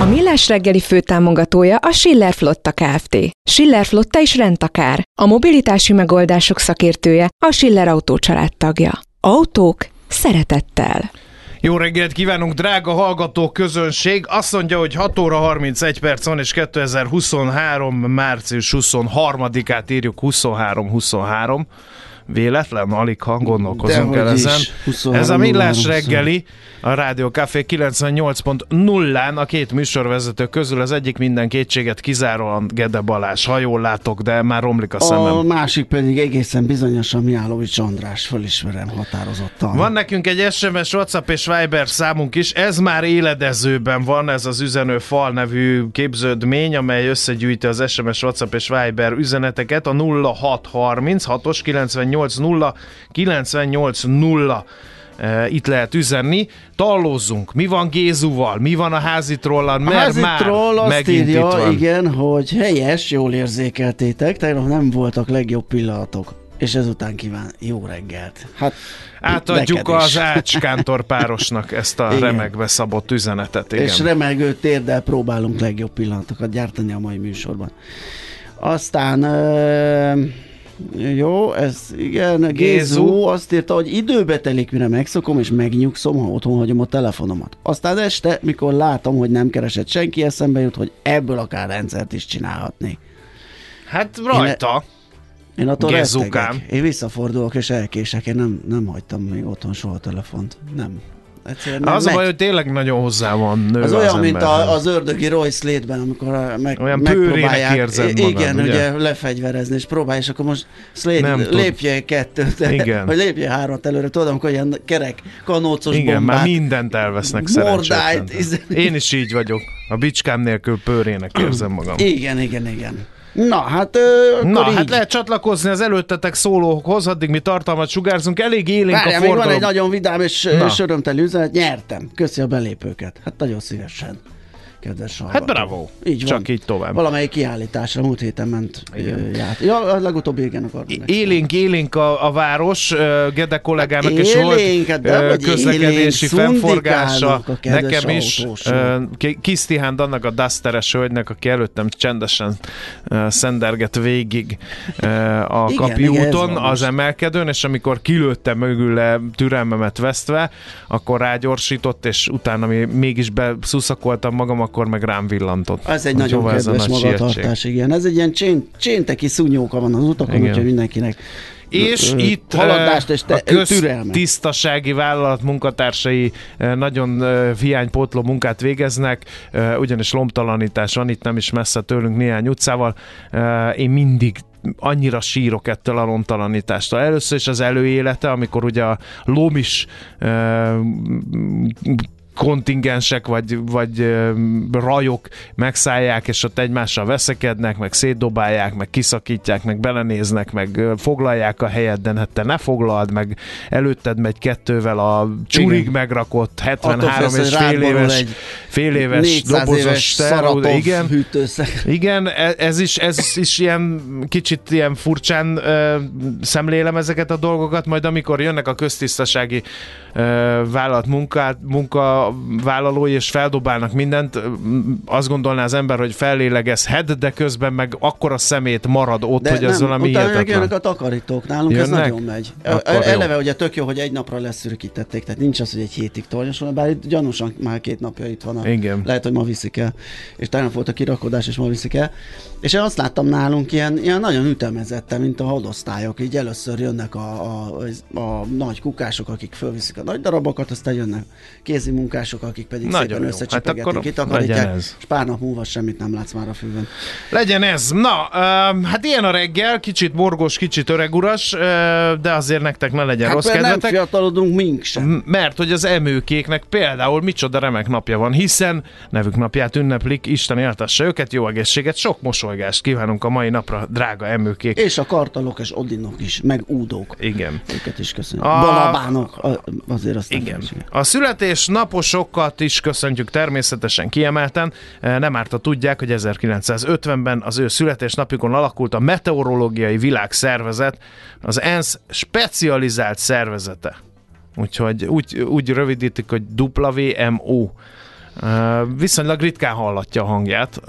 A Millás reggeli főtámogatója a Schiller Flotta Kft. Schiller Flotta is rendtakár. A mobilitási megoldások szakértője a Schiller Autó tagja. Autók szeretettel. Jó reggelt kívánunk, drága hallgató közönség! Azt mondja, hogy 6 óra 31 perc van, és 2023. március 23-át írjuk 23-23. Véletlen, alig ha gondolkozunk el ezen. Ez a Millás reggeli, a Rádió Café 98.0-án a két műsorvezető közül az egyik minden kétséget kizáróan Gede Balázs, ha jól látok, de már romlik a szemem. A másik pedig egészen bizonyosan Miálovics András, fölismerem határozottan. Van nekünk egy SMS, WhatsApp és Viber számunk is, ez már éledezőben van, ez az üzenő fal nevű képződmény, amely összegyűjti az SMS, WhatsApp és Viber üzeneteket a 0630 6-os 98 0 98 0 itt lehet üzenni. Tallózzunk, mi van Gézuval, mi van a házitrollal, mert a házitról már azt megint írja, itt van. igen, hogy helyes, jól érzékeltétek, tegnap nem voltak legjobb pillanatok. És ezután kíván jó reggelt. Hát, Átadjuk az Ács Kántor párosnak ezt a Igen. remekbe szabott üzenetet. Igen. És remegő térdel próbálunk legjobb pillanatokat gyártani a mai műsorban. Aztán ö, jó, ez igen, Gézu. Azt írta, hogy időbe telik, mire megszokom, és megnyugszom, ha otthon hagyom a telefonomat. Aztán este, mikor látom, hogy nem keresett senki, eszembe jut, hogy ebből akár rendszert is csinálhatni. Hát rajta. Én attól Gezukám. rettegek. Én visszafordulok és elkések. Én nem, nem hagytam még otthon soha telefont. Nem. Egyszerűen Az a baj, hogy tényleg nagyon hozzá van nő Az az olyan, mint emberhez. a, az ördögi Royce létben, amikor a- meg, Olyan megpróbálják, érzed magad, igen, ugye? ugye? lefegyverezni, és próbálj, és akkor most Slade Nem tud. lépje kettőt, Igen. vagy lépje hármat előre, tudom, amikor ilyen kerek, kanócos Igen, bombát. már mindent elvesznek Mordájt, szerencsétlen. Én is így vagyok. A bicskám nélkül pőrének érzem magam. Igen, igen, igen. Na, hát ö, Na, így. hát lehet csatlakozni az előttetek szólókhoz, addig mi tartalmat sugárzunk. Elég élénk Várjál, a még van forgalom. egy nagyon vidám és, Na. és örömteli üzenet, nyertem. Köszi a belépőket. Hát nagyon szívesen. Kedves Hát hallgató. bravo. Így van. Csak így tovább. Valamelyik kiállításra múlt héten ment ját. Ja, a legutóbbi igen akartam. Élénk, élénk a, a város, Gede kollégának is hát volt de közlekedési fennforgása. a Nekem is. autósok. ö, Ki- Kis Tihán annak a Dusteres hölgynek, aki előttem csendesen szenderget végig a Kapi úton, az emelkedőn, és amikor kilőttem mögüle türelmemet vesztve, akkor rágyorsított, és utána mi mégis beszuszakoltam magam, akkor meg rám villantott. Ez egy nagyon kedves magatartás, igen. Ez egy ilyen csén, csénteki szúnyóka van az utakon, Igen. úgyhogy mindenkinek És ö, itt haladást és te, a köztisztasági vállalat munkatársai nagyon hiánypótló munkát végeznek, ugyanis lomtalanítás van itt nem is messze tőlünk néhány utcával. Én mindig annyira sírok ettől a lomtalanítástól. Először is az előélete, amikor ugye a lom is ö, kontingensek vagy, vagy rajok megszállják, és ott egymással veszekednek, meg szétdobálják, meg kiszakítják, meg belenéznek, meg foglalják a helyet, de hát te ne foglald, meg előtted megy kettővel a csurig Igen. megrakott Attól 73 félsz, és fél éves, egy fél éves 400 dobozos éves terror, igen, hűtőszek. igen, e- ez is, ez is ilyen kicsit ilyen furcsán ö, szemlélem ezeket a dolgokat, majd amikor jönnek a köztisztasági ö, vállalat munkavállalói és feldobálnak mindent, azt gondolná az ember, hogy fellélegezhet, de közben meg akkora szemét marad ott, hogy az valami utána hihetetlen. jönnek a takarítók, nálunk ez Jönnek? nagyon megy. Akkor Akkor jó. Eleve ugye tök jó, hogy egy napra leszürkítették, tehát nincs az, hogy egy hétig tornyosul, bár itt gyanúsan már két napja itt van. A, Igen. Lehet, hogy ma viszik el. És tegnap volt a kirakodás, és ma viszik el. És én azt láttam nálunk ilyen, ilyen nagyon ütemezetten, mint a hadosztályok. Így először jönnek a, a, a, a nagy kukások, akik fölviszik a nagy darabokat, aztán jönnek kézi munkások, akik pedig Nagyon szépen összecsipegetik, Hát kitakarítják, és pár nap múlva semmit nem látsz már a fűben. Legyen ez. Na, ö, hát ilyen a reggel, kicsit morgos, kicsit öreguras, ö, de azért nektek ne legyen Hát rossz mert nem kedvetek. fiatalodunk mink sem. Mert hogy az emőkéknek például micsoda remek napja van, hiszen nevük napját ünneplik, Isten éltesse őket, jó egészséget, sok mosolygást kívánunk a mai napra, drága emőkék. És a kartalok és odinok is, meg údók. Igen. Őket is köszönjük. A-. Balabánok, azért azt Igen. A születésnaposokat is köszöntjük természetesen kiemelten. E, Nem árt, ha tudják, hogy 1950-ben az ő születésnapjukon alakult a Meteorológiai Világszervezet, az ENSZ specializált szervezete. Úgyhogy úgy, úgy rövidítik, hogy WMO. Viszonylag ritkán hallatja a hangját.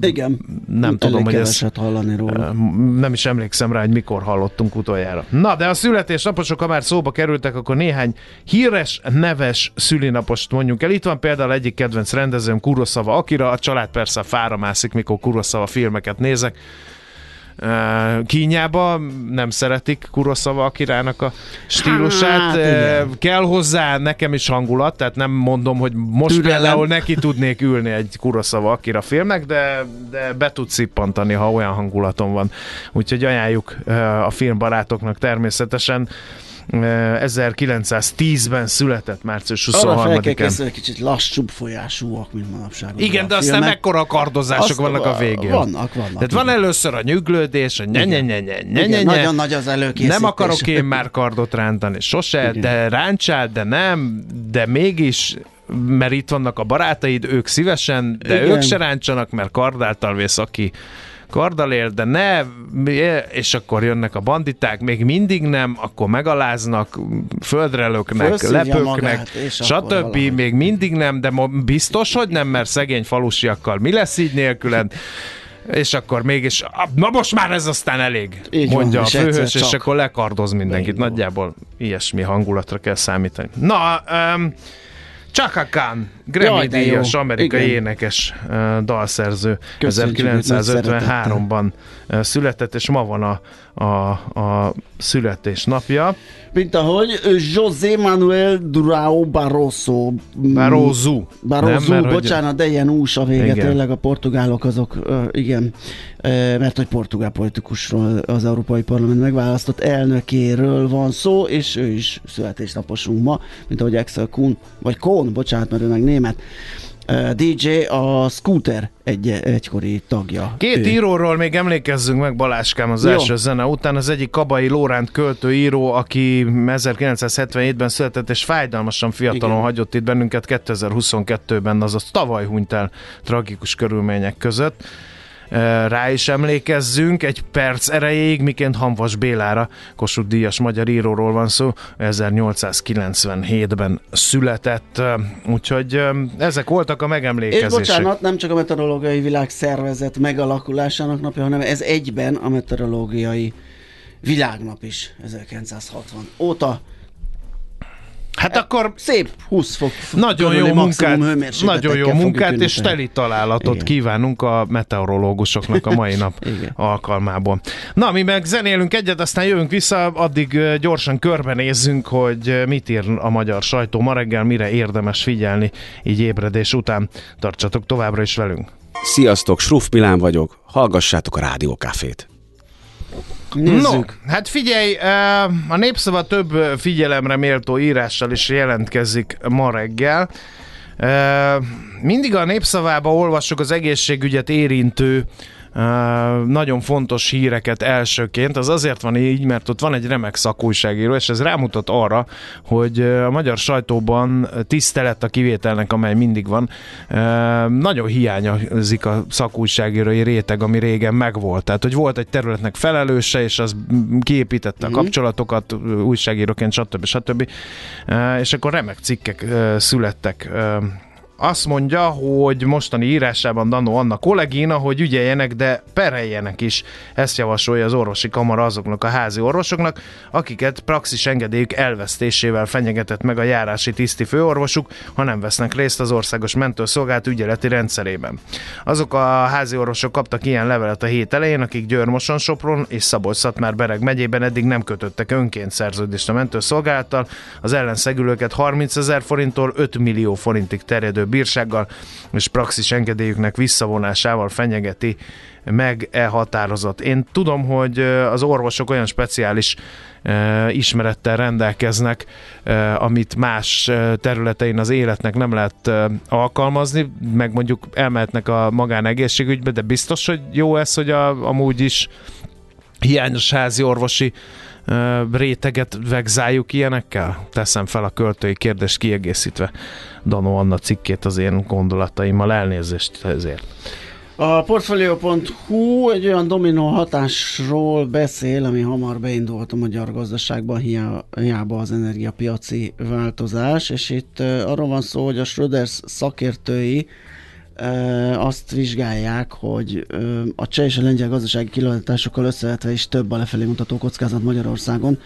Igen. Nem tudom, hogy ez- hallani róla. nem is emlékszem rá, hogy mikor hallottunk utoljára. Na, de a születésnaposok, ha már szóba kerültek, akkor néhány híres, neves szülinapost mondjuk el. Itt van például egyik kedvenc rendezőm, Kuroszava Akira, a család persze fára mászik, mikor Kuroszava filmeket nézek. Kínjába nem szeretik Kuroszava Akirának a stílusát. Hát, igen. kell hozzá nekem is hangulat, tehát nem mondom, hogy most Türelem. például neki tudnék ülni egy Kuroszava Akira filmnek, de, de be tud szippantani, ha olyan hangulatom van. Úgyhogy ajánljuk a filmbarátoknak természetesen. Uh, 1910-ben született március Arra fel kell 23-án. készülni, kicsit lassúbb folyásúak, mint manapság. Igen, de aztán filmek. mekkora kardozások Azt- vannak a végén. Vannak, vannak. Tehát van először a nyüglődés, a nye nye nye nye nye Igen, nye nagyon nagy az előkészítés. Nem akarok én már kardot rántani, sose, Igen. de ráncsál, de nem, de mégis mert itt vannak a barátaid, ők szívesen, de Igen. ők se ráncsanak, mert kardáltal vész, aki karddal él, de ne, és akkor jönnek a banditák, még mindig nem, akkor megaláznak, földre löknek, Fölszívja lepöknek, magát, stb. Még mindig nem, de biztos, hogy nem, mert szegény falusiakkal mi lesz így nélküled? És akkor mégis, "Ah, na most már ez aztán elég, Így van, mondja és a főhős, és akkor lekardoz mindenkit. Nagyjából ilyesmi hangulatra kell számítani. Na, um, Chaka Khan, Grammy Jaj, díjas amerikai Igen. énekes uh, dalszerző, Köszönjük, hogy 1953-ban uh, született, és ma van a, a, a születésnapja. Mint ahogy José Manuel Durao Barroso. mm, Barroso. Barroso, Nem, mert hogy- bocsánat, de ilyen ús a vége, Igen. tényleg a portugálok azok, igen, mert hogy portugál politikusról az Európai Parlament megválasztott elnökéről van szó, és ő is születésnaposunk ma, mint ahogy Axel Kuhn, vagy Kohn, bocsánat, mert ő meg német, Ö, DJ, a Scooter egy, egykori tagja. Két ő. íróról még emlékezzünk meg Baláskám az Jó. első zene után. Az egyik Kabai Lóránt költő író, aki 1977-ben született, és fájdalmasan fiatalon Igen. hagyott itt bennünket 2022-ben, azaz tavaly hunyt el tragikus körülmények között. Rá is emlékezzünk egy perc erejéig, miként Hanvas Bélára, Kossuth Díjas magyar íróról van szó, 1897-ben született, úgyhogy ezek voltak a És megemlékezések. bocsánat, nem csak a Meteorológiai Világszervezet megalakulásának napja, hanem ez egyben a Meteorológiai Világnap is 1960 óta. Hát akkor Szép 20 fok Nagyon jó munkát, nagyon jó munkát és teli találatot Igen. kívánunk a meteorológusoknak a mai nap alkalmából. Na, mi meg zenélünk egyet, aztán jövünk vissza, addig gyorsan körbenézzünk, hogy mit ír a magyar sajtó ma reggel, mire érdemes figyelni így ébredés után. Tartsatok továbbra is velünk. Sziasztok, Sruf Milán vagyok, hallgassátok a Rádiókafét. Nézzük. No, hát figyelj, a Népszava több figyelemre méltó írással is jelentkezik ma reggel. Mindig a népszavába olvassuk az egészségügyet érintő nagyon fontos híreket elsőként. Az azért van így, mert ott van egy remek szakújságíró, és ez rámutat arra, hogy a magyar sajtóban tisztelet a kivételnek, amely mindig van. Nagyon hiányozik a szakújságírói réteg, ami régen megvolt. Tehát, hogy volt egy területnek felelőse, és az kiépítette a mhm. kapcsolatokat újságíróként, stb. stb. És akkor remek cikkek születtek azt mondja, hogy mostani írásában Danó Anna kollégina, hogy ügyeljenek, de pereljenek is. Ezt javasolja az orvosi kamara azoknak a házi orvosoknak, akiket praxis engedélyük elvesztésével fenyegetett meg a járási tiszti főorvosuk, ha nem vesznek részt az országos mentőszolgált ügyeleti rendszerében. Azok a házi orvosok kaptak ilyen levelet a hét elején, akik Győrmoson, Sopron és szabolcs Bereg megyében eddig nem kötöttek önként szerződést a mentőszolgálattal. Az ellenszegülőket 30 ezer forinttól 5 millió forintig terjedő bírsággal és praxis engedélyüknek visszavonásával fenyegeti meg e határozat. Én tudom, hogy az orvosok olyan speciális ismerettel rendelkeznek, amit más területein az életnek nem lehet alkalmazni, meg mondjuk elmehetnek a magánegészségügybe, de biztos, hogy jó ez, hogy a, amúgy is hiányos házi orvosi réteget vegzáljuk ilyenekkel? Teszem fel a költői kérdést kiegészítve Danó Anna cikkét az én gondolataimmal, elnézést ezért. A Portfolio.hu egy olyan dominó hatásról beszél, ami hamar beindult a magyar gazdaságban, hiába az energiapiaci változás, és itt arról van szó, hogy a Schröders szakértői azt vizsgálják, hogy a cseh és a lengyel gazdasági kilátásokról összevetve is több a lefelé mutató kockázat Magyarországon,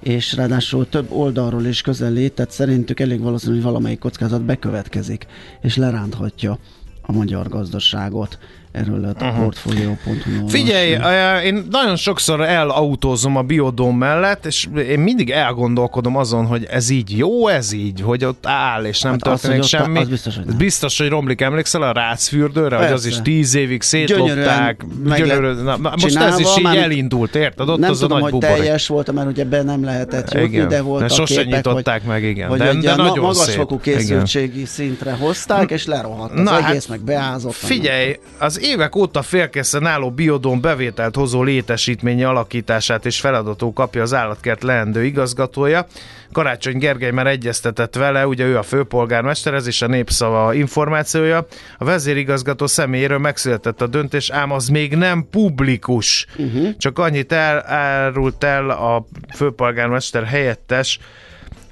és ráadásul több oldalról is közelít, tehát szerintük elég valószínű, hogy valamelyik kockázat bekövetkezik, és leránthatja a magyar gazdaságot. Erről lehet a portfolio.hu Figyelj, én nagyon sokszor elautózom a biodóm mellett, és én mindig elgondolkodom azon, hogy ez így jó, ez így, hogy ott áll, és nem hát történik az, semmi. Az biztos, hogy nem. Biztos, hogy romlik. Emlékszel a rácfürdőre, hogy az is tíz évig szétlopták. Gyönyörű, na, most ez is így elindult, érted? Ott nem az tudom, a nagy hogy buborék. teljes volt, mert ugye be nem lehetett jutni, igen. de volt sose nyitották hogy, meg, igen. Hogy de, de nagyon magasfokú készültségi szintre hozták, és lerohadt az egész, hát meg beázott. Figyelj, az évek óta félkészen álló biodón bevételt hozó létesítményi alakítását és feladató kapja az állatkert leendő igazgatója. Karácsony Gergely már egyeztetett vele, ugye ő a főpolgármester, ez is a népszava információja. A vezérigazgató személyéről megszületett a döntés, ám az még nem publikus. Uh-huh. Csak annyit elárult el a főpolgármester helyettes,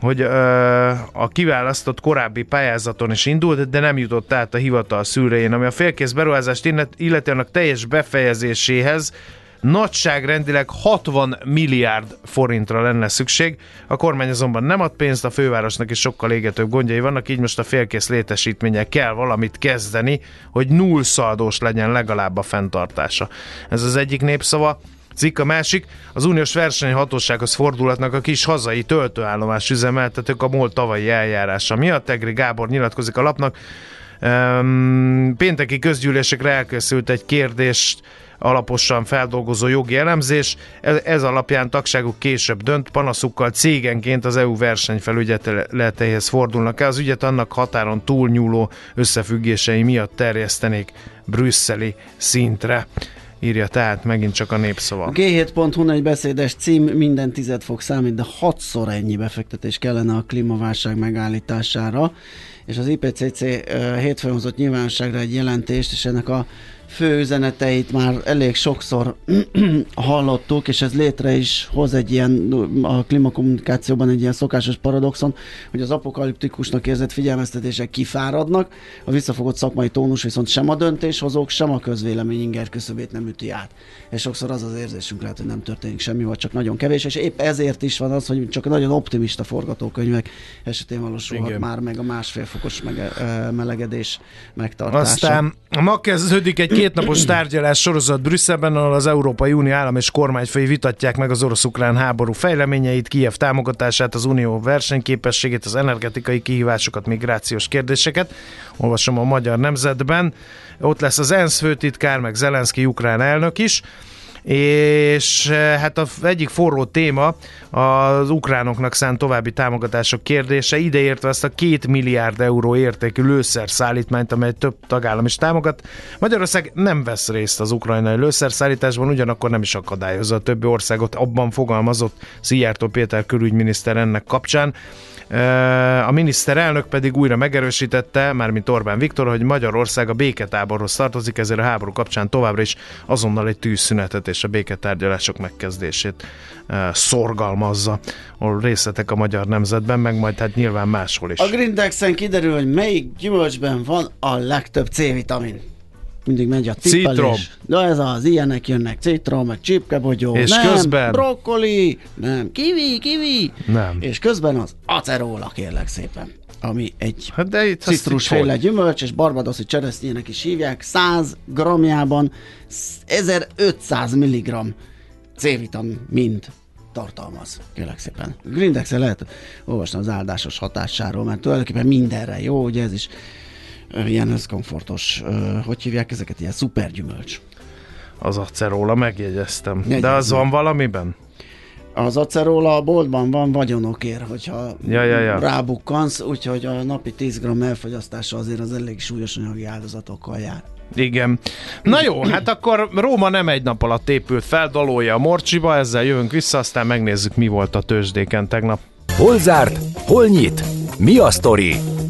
hogy ö, a kiválasztott korábbi pályázaton is indult, de nem jutott át a hivatal szűrején, ami a félkész beruházást illeti annak teljes befejezéséhez nagyságrendileg 60 milliárd forintra lenne szükség. A kormány azonban nem ad pénzt, a fővárosnak is sokkal égetőbb gondjai vannak, így most a félkész létesítménye kell valamit kezdeni, hogy nullszaldós legyen legalább a fenntartása. Ez az egyik népszava. Cikk a másik, az uniós versenyhatósághoz fordulatnak a kis hazai töltőállomás üzemeltetők a MOL tavalyi eljárása miatt. Egri Gábor nyilatkozik a lapnak. Um, pénteki közgyűlésekre elkészült egy kérdést alaposan feldolgozó jogi elemzés. Ez, ez alapján tagságuk később dönt, panaszukkal cégenként az EU versenyfelügyeleteihez fordulnak el. Az ügyet annak határon túlnyúló összefüggései miatt terjesztenék brüsszeli szintre írja tehát megint csak a népszava. G7.hu egy beszédes cím, minden tized fog számít, de hatszor ennyi befektetés kellene a klímaválság megállítására, és az IPCC hétfőn hozott nyilvánosságra egy jelentést, és ennek a fő üzeneteit már elég sokszor hallottuk, és ez létre is hoz egy ilyen, a klímakommunikációban egy ilyen szokásos paradoxon, hogy az apokaliptikusnak érzett figyelmeztetések kifáradnak, a visszafogott szakmai tónus viszont sem a döntéshozók, sem a közvélemény inger küszöbét nem üti át. És sokszor az az érzésünk lehet, hogy nem történik semmi, vagy csak nagyon kevés, és épp ezért is van az, hogy csak nagyon optimista forgatókönyvek esetén valósulhat Igen. már meg a másfél fokos mege, melegedés megtartása. Aztán ma kezdődik egy kétnapos tárgyalás sorozat Brüsszelben, ahol az Európai Unió állam és kormányfői vitatják meg az orosz-ukrán háború fejleményeit, Kiev támogatását, az unió versenyképességét, az energetikai kihívásokat, migrációs kérdéseket. Olvasom a Magyar Nemzetben. Ott lesz az ENSZ főtitkár, meg Zelenszky ukrán elnök is. És hát az egyik forró téma az ukránoknak szánt további támogatások kérdése, ideértve ezt a két milliárd euró értékű lőszerszállítmányt, amely több tagállam is támogat. Magyarország nem vesz részt az ukrajnai lőszerszállításban, ugyanakkor nem is akadályozza a többi országot, abban fogalmazott Szijjártó Péter külügyminiszter ennek kapcsán. A miniszterelnök pedig újra megerősítette, mármint Orbán Viktor, hogy Magyarország a béketáborhoz tartozik, ezért a háború kapcsán továbbra is azonnal egy tűzszünetet és a béketárgyalások megkezdését szorgalmazza. Ahol részletek a magyar nemzetben, meg majd hát nyilván máshol is. A Grindexen kiderül, hogy melyik gyümölcsben van a legtöbb C-vitamin mindig megy a. Citrom. De ez az, ilyenek jönnek, citrom, meg csipkebogyó. És nem, közben? brokkoli, nem, kivi, kivi. Nem. És közben az acerola, kérlek szépen ami egy hát de itt citrusféle gyümölcs, és barbadoszi cseresznyének is hívják, 100 grammjában 1500 mg C-vitamin mind tartalmaz, kérlek szépen. grindex lehet olvasni az áldásos hatásáról, mert tulajdonképpen mindenre jó, ugye ez is ilyen összkomfortos, hogy hívják ezeket, ilyen szupergyümölcs. Az aceróla megjegyeztem. Jegyezem. De az van valamiben? Az aceróla a boltban van vagyonokért, hogyha ja, ja, ja. rábukkansz, úgyhogy a napi 10 g elfogyasztása azért az elég súlyos anyagi áldozatokkal jár. Igen. Na jó, hát akkor Róma nem egy nap alatt épült fel, dalolja a Morcsiba, ezzel jövünk vissza, aztán megnézzük, mi volt a tőzsdéken tegnap. Hol zárt? Hol nyit? Mi a sztori?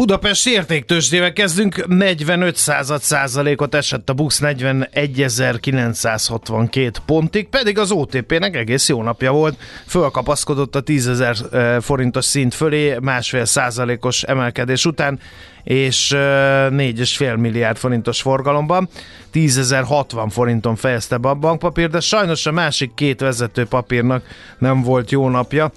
Budapest értéktősdével kezdünk, 45 század százalékot esett a BUX 41.962 pontig, pedig az OTP-nek egész jó napja volt, fölkapaszkodott a 10 ezer eh, forintos szint fölé másfél százalékos emelkedés után, és 4,5 milliárd forintos forgalomban. 10.060 forinton fejezte be a bankpapír, de sajnos a másik két vezető papírnak nem volt jó napja.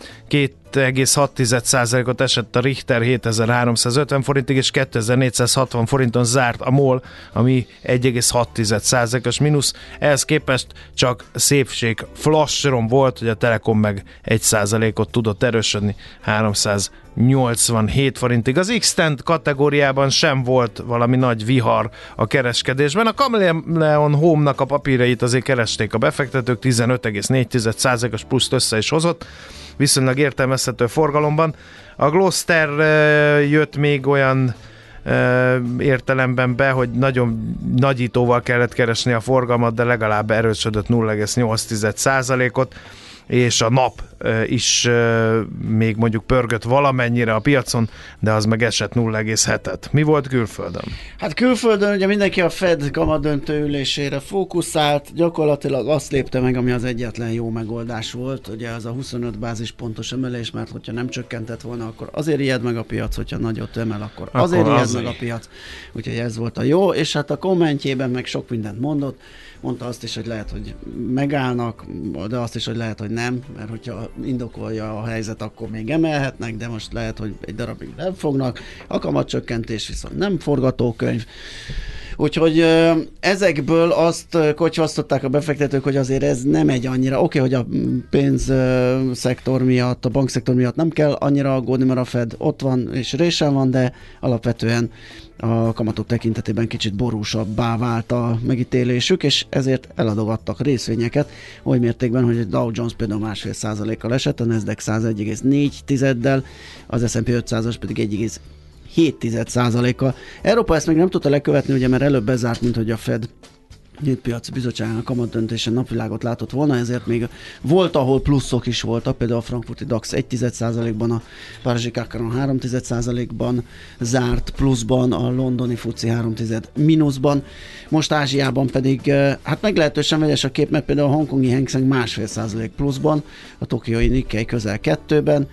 2,6%-ot esett a Richter 7350 forintig, és 2460 forinton zárt a MOL, ami 1,6%-os mínusz. Ehhez képest csak szépség flasheron volt, hogy a Telekom meg 1%-ot tudott erősödni 300 87 forintig. Az x kategóriában sem volt valami nagy vihar a kereskedésben. A Camleon Home-nak a papírjait azért keresték a befektetők, 15,4%-os pluszt össze is hozott, viszonylag értelmezhető forgalomban. A Gloster jött még olyan értelemben be, hogy nagyon nagyítóval kellett keresni a forgalmat, de legalább erősödött 0,8%-ot és a nap is még mondjuk pörgött valamennyire a piacon, de az meg esett 0,7-et. Mi volt külföldön? Hát külföldön ugye mindenki a Fed kamadöntő ülésére fókuszált, gyakorlatilag azt lépte meg, ami az egyetlen jó megoldás volt, ugye az a 25 bázispontos emelés, mert hogyha nem csökkentett volna, akkor azért ijed meg a piac, hogyha nagyot emel, akkor, akkor azért ijed azért. meg a piac. Úgyhogy ez volt a jó, és hát a kommentjében meg sok mindent mondott, mondta azt is, hogy lehet, hogy megállnak, de azt is, hogy lehet, hogy nem, mert hogyha indokolja a helyzet, akkor még emelhetnek, de most lehet, hogy egy darabig nem fognak. A kamatcsökkentés viszont nem forgatókönyv. Úgyhogy ezekből azt kocsvasztották a befektetők, hogy azért ez nem egy annyira, oké, okay, hogy a pénzszektor miatt, a bankszektor miatt nem kell annyira aggódni, mert a Fed ott van és résen van, de alapvetően a kamatok tekintetében kicsit borúsabbá vált a megítélésük, és ezért eladogattak részvényeket, oly mértékben, hogy a Dow Jones például másfél százalékkal esett, a Nasdaq 101,4-del, az S&P 500-as pedig 1,7 kal Európa ezt még nem tudta lekövetni, ugye, mert előbb bezárt, mint hogy a Fed piaci bizottságának kamat döntése napvilágot látott volna, ezért még volt, ahol pluszok is voltak, például a frankfurti DAX 1,1%-ban, a Párizsi Kakaron 3,1%-ban zárt pluszban, a londoni FUCI 3 mínuszban. Most Ázsiában pedig eh, hát meglehetősen vegyes a kép, mert például a hongkongi Hang Seng másfél százalék pluszban, a tokiói Nikkei közel kettőben,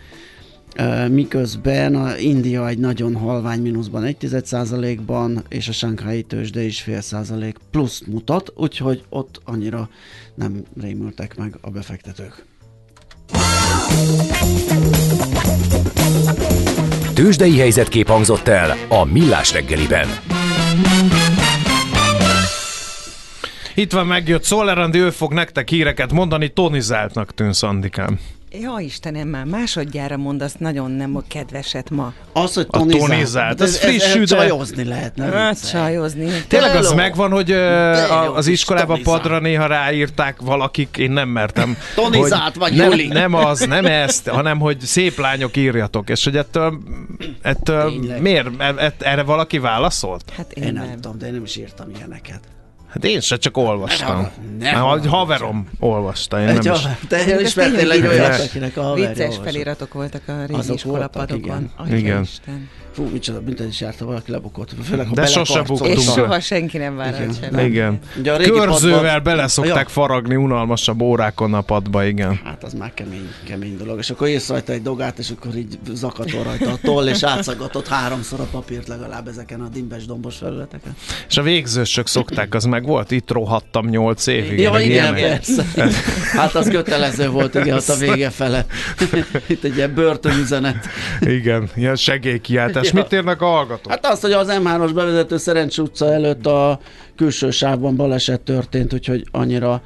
miközben a India egy nagyon halvány mínuszban 1% ban és a Shanghai tőzsde is fél százalék plusz mutat, úgyhogy ott annyira nem rémültek meg a befektetők. tőzsdei helyzetkép hangzott el a Millás reggeliben. Itt van, megjött Szolerandi, ő fog nektek híreket mondani, tonizáltnak tűnsz, Andikám. Ja, Istenem, már másodjára mondasz nagyon nem kedveset ma. Az, hogy A tonizált. tonizált, ez, ez, friss ez, hű, de- csajozni lehetne. Hát csajozni. Tényleg az megvan, hogy a, az iskolában padra néha ráírták valakik, én nem mertem. Tonizált vagy, nem, Juli. nem az, nem ezt, hanem hogy szép lányok írjatok, és hogy ettől, ettől Tényleg. miért? E- Erre valaki válaszolt? Hát én, Én nem. nem tudom, de én nem is írtam ilyeneket. Hát én se csak olvastam. Ne Hát, hallgass. Egy haverom olvasta, én Egy nem is. Te Ezek ismertél egy olyat, akinek a haverja Vicces olvasott. feliratok voltak a régi iskolapadokon. voltak, Atya Igen. Isten. Fú, micsoda büntetés is járta valaki lebukott. Főleg, ha De sose buktunk És soha senki nem vállalt Igen. sem. Igen. Ugye a régi Körzővel padban- bele szokták Ja. faragni unalmasabb órákon a padba, igen. Hát az már kemény, kemény dolog. És akkor ész rajta egy dogát, és akkor így zakatol rajta a toll, és átszaggatott háromszor a papírt legalább ezeken a dimbes dombos felületeken. És a végzősök szokták, az meg volt, itt rohadtam nyolc évig. Ja, igen, ilyenek. persze. Hát az kötelező volt, igen, ott a vége fele. Itt egy ilyen börtönüzenet. Igen, ilyen segélykiáltás. Ja. Mit érnek a hallgatók? Hát azt, hogy az M3-as bevezető Szerencs utca előtt a külső sávban baleset történt, úgyhogy annyira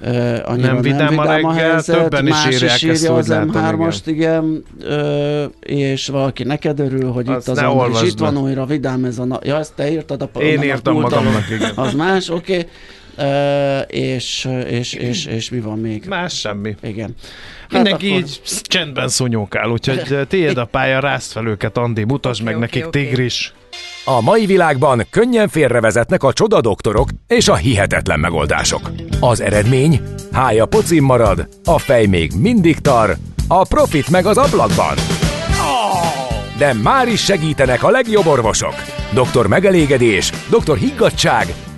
Uh, annyira Nem vidám a reggel, többen is más írják is írja ezt, az úgy látom, M3-ast, igen, uh, és valaki neked örül, hogy Azt itt az Andris, olvasd itt van újra vidám ez a na- Ja, ezt te írtad a Én írtam magamnak, igen. Az más, oké. Okay. Uh, és, és, és, és, mi van még? Más semmi. Igen. Mindenki akkor- így csendben szonyókál, úgyhogy tiéd a pálya, rázd fel őket, Andi, mutasd Oké, meg oké, nekik oké. tigris. A mai világban könnyen félrevezetnek a csoda doktorok és a hihetetlen megoldások. Az eredmény? Hája pocim marad, a fej még mindig tar, a profit meg az ablakban. De már is segítenek a legjobb orvosok. Doktor megelégedés, doktor higgadság,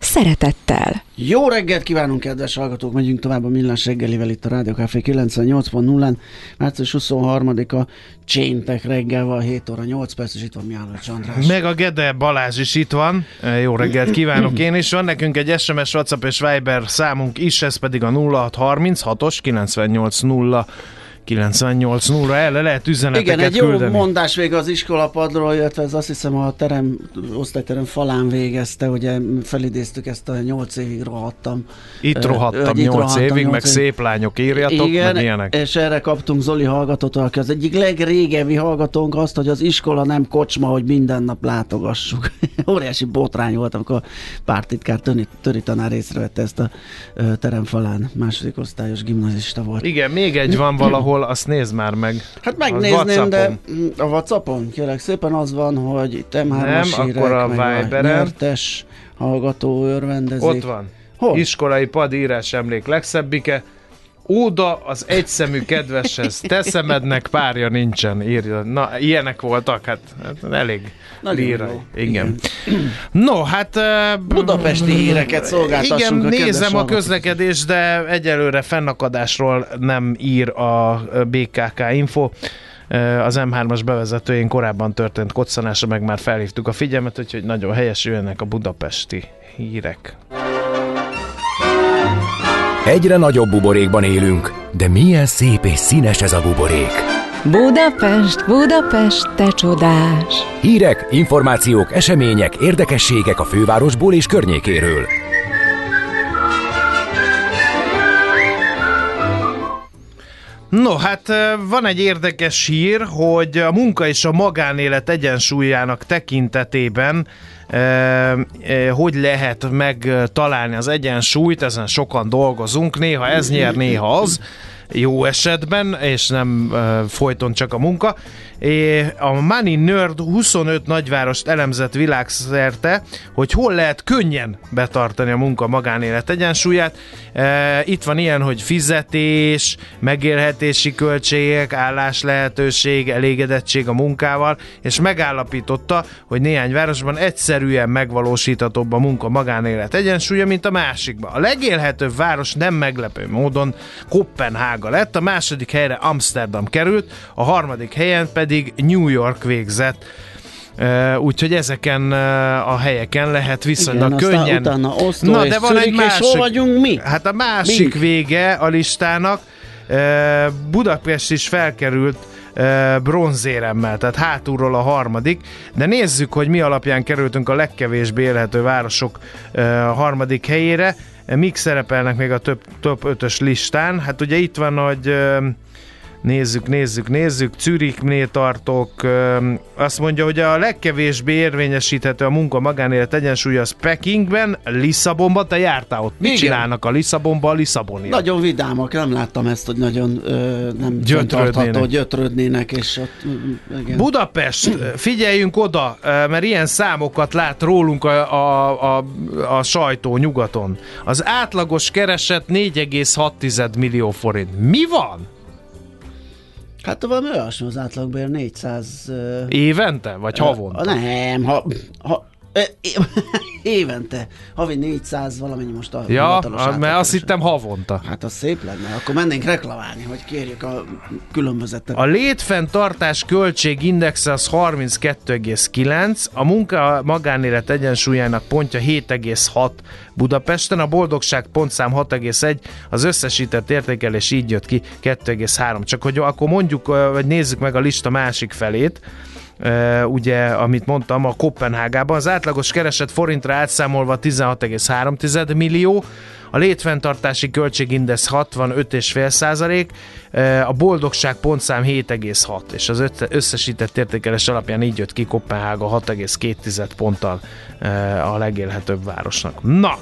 szeretettel. Jó reggelt kívánunk, kedves hallgatók! Megyünk tovább a Millás reggelivel itt a Rádió Café 98.0-án. Március 23-a Cséntek reggel van, 7 óra 8 perc, és itt van Mihály Csandrás. Meg a Gede Balázs is itt van. Jó reggelt kívánok én is. Van nekünk egy SMS, WhatsApp és Viber számunk is, ez pedig a 0636-os 980 980 erre lehet üzeneteket Igen, egy jó küldeni. mondás vége az iskolapadról, illetve ez azt hiszem a terem, osztályterem falán végezte, ugye felidéztük ezt a 8 évig rohadtam. Itt rohadtam hogy itt 8 rohadtam évig, nyolc meg évig. szép lányok írjatok, Igen, meg ilyenek. és erre kaptunk Zoli hallgatótól, aki az egyik legrégebbi hallgatónk azt, hogy az iskola nem kocsma, hogy minden nap látogassuk. Óriási botrány volt, amikor a pártitkár Töri, Töri tanár észrevette ezt a ö, teremfalán. Második osztályos gimnazista volt. Igen, még egy van valahol, azt nézd már meg. Hát A megnézném, de a Whatsappon kérlek szépen az van, hogy itt M3-as Nem, hírek, akkor a a Viberen. nyertes hallgató örvendezik. Ott van. Hol? Iskolai padírás emlék legszebbike. Óda az egyszemű kedveshez, te szemednek párja nincsen, írja. Na, ilyenek voltak, hát, hát elég Nagyon jó. Igen. No, hát... Budapesti híreket szolgáltassunk Igen, a nézem a hallgatóknak. közlekedés, de egyelőre fennakadásról nem ír a BKK Info. Az M3-as bevezetőjén korábban történt koccanásra, meg már felhívtuk a figyelmet, úgyhogy nagyon helyes jöjjenek a budapesti hírek. Egyre nagyobb buborékban élünk, de milyen szép és színes ez a buborék. Budapest, Budapest, te csodás! Hírek, információk, események, érdekességek a fővárosból és környékéről. No, hát van egy érdekes hír, hogy a munka és a magánélet egyensúlyának tekintetében hogy lehet megtalálni az egyensúlyt, ezen sokan dolgozunk, néha ez nyer, néha az. jó esetben, és nem folyton csak a munka. A Money Nerd 25 nagyvárost elemzett világszerte, hogy hol lehet könnyen betartani a munka magánélet egyensúlyát. Itt van ilyen, hogy fizetés, megélhetési költségek, állás lehetőség, elégedettség a munkával, és megállapította, hogy néhány városban egyszerűen megvalósíthatóbb a munka magánélet egyensúlya, mint a másikban. A legélhetőbb város nem meglepő módon Kopenhága lett, a második helyre Amsterdam került, a harmadik helyen pedig New York végzett. Úgyhogy ezeken a helyeken lehet viszonylag Igen, könnyen. utána Oszló Na, de van egy és másik. vagyunk mi? Hát a másik Mi? vége a listának. Budapest is felkerült bronzéremmel, tehát hátulról a harmadik, de nézzük, hogy mi alapján kerültünk a legkevésbé élhető városok harmadik helyére. Mik szerepelnek még a több, top 5-ös listán? Hát ugye itt van, hogy Nézzük, nézzük, nézzük. Zürichnél tartok. Azt mondja, hogy a legkevésbé érvényesíthető a munka magánélet egyensúlya az Pekingben, Lisszabonban. Te jártál ott. Mit Igen. csinálnak a Lisszabonban, a Lisszaboniak? Nagyon vidámak, nem láttam ezt, hogy nagyon ö, nem Gyötrődnének. gyötrődnének, és ott, igen. Budapest, figyeljünk oda, mert ilyen számokat lát rólunk a, a, a, a sajtó nyugaton. Az átlagos kereset 4,6 millió forint. Mi van? Hát valami olyasmi az átlagbér 400... ö, Évente? Vagy havonta? Nem, ha, ha évente, havi 400 valamennyi most a Ja, mert azt hittem havonta. Hát az szép lenne, akkor mennénk reklamálni, hogy kérjük a különbözetet. A létfenntartás költségindexe az 32,9, a munka magánélet egyensúlyának pontja 7,6 Budapesten, a boldogság pontszám 6,1, az összesített értékelés így jött ki 2,3. Csak hogy akkor mondjuk, vagy nézzük meg a lista másik felét, ugye, amit mondtam, a Kopenhágában az átlagos kereset forintra átszámolva 16,3 millió, a létfenntartási költségindex 65,5 százalék, a boldogság pontszám 7,6, és az összesített értékelés alapján így jött ki Kopenhága 6,2 ponttal a legélhetőbb városnak. Na,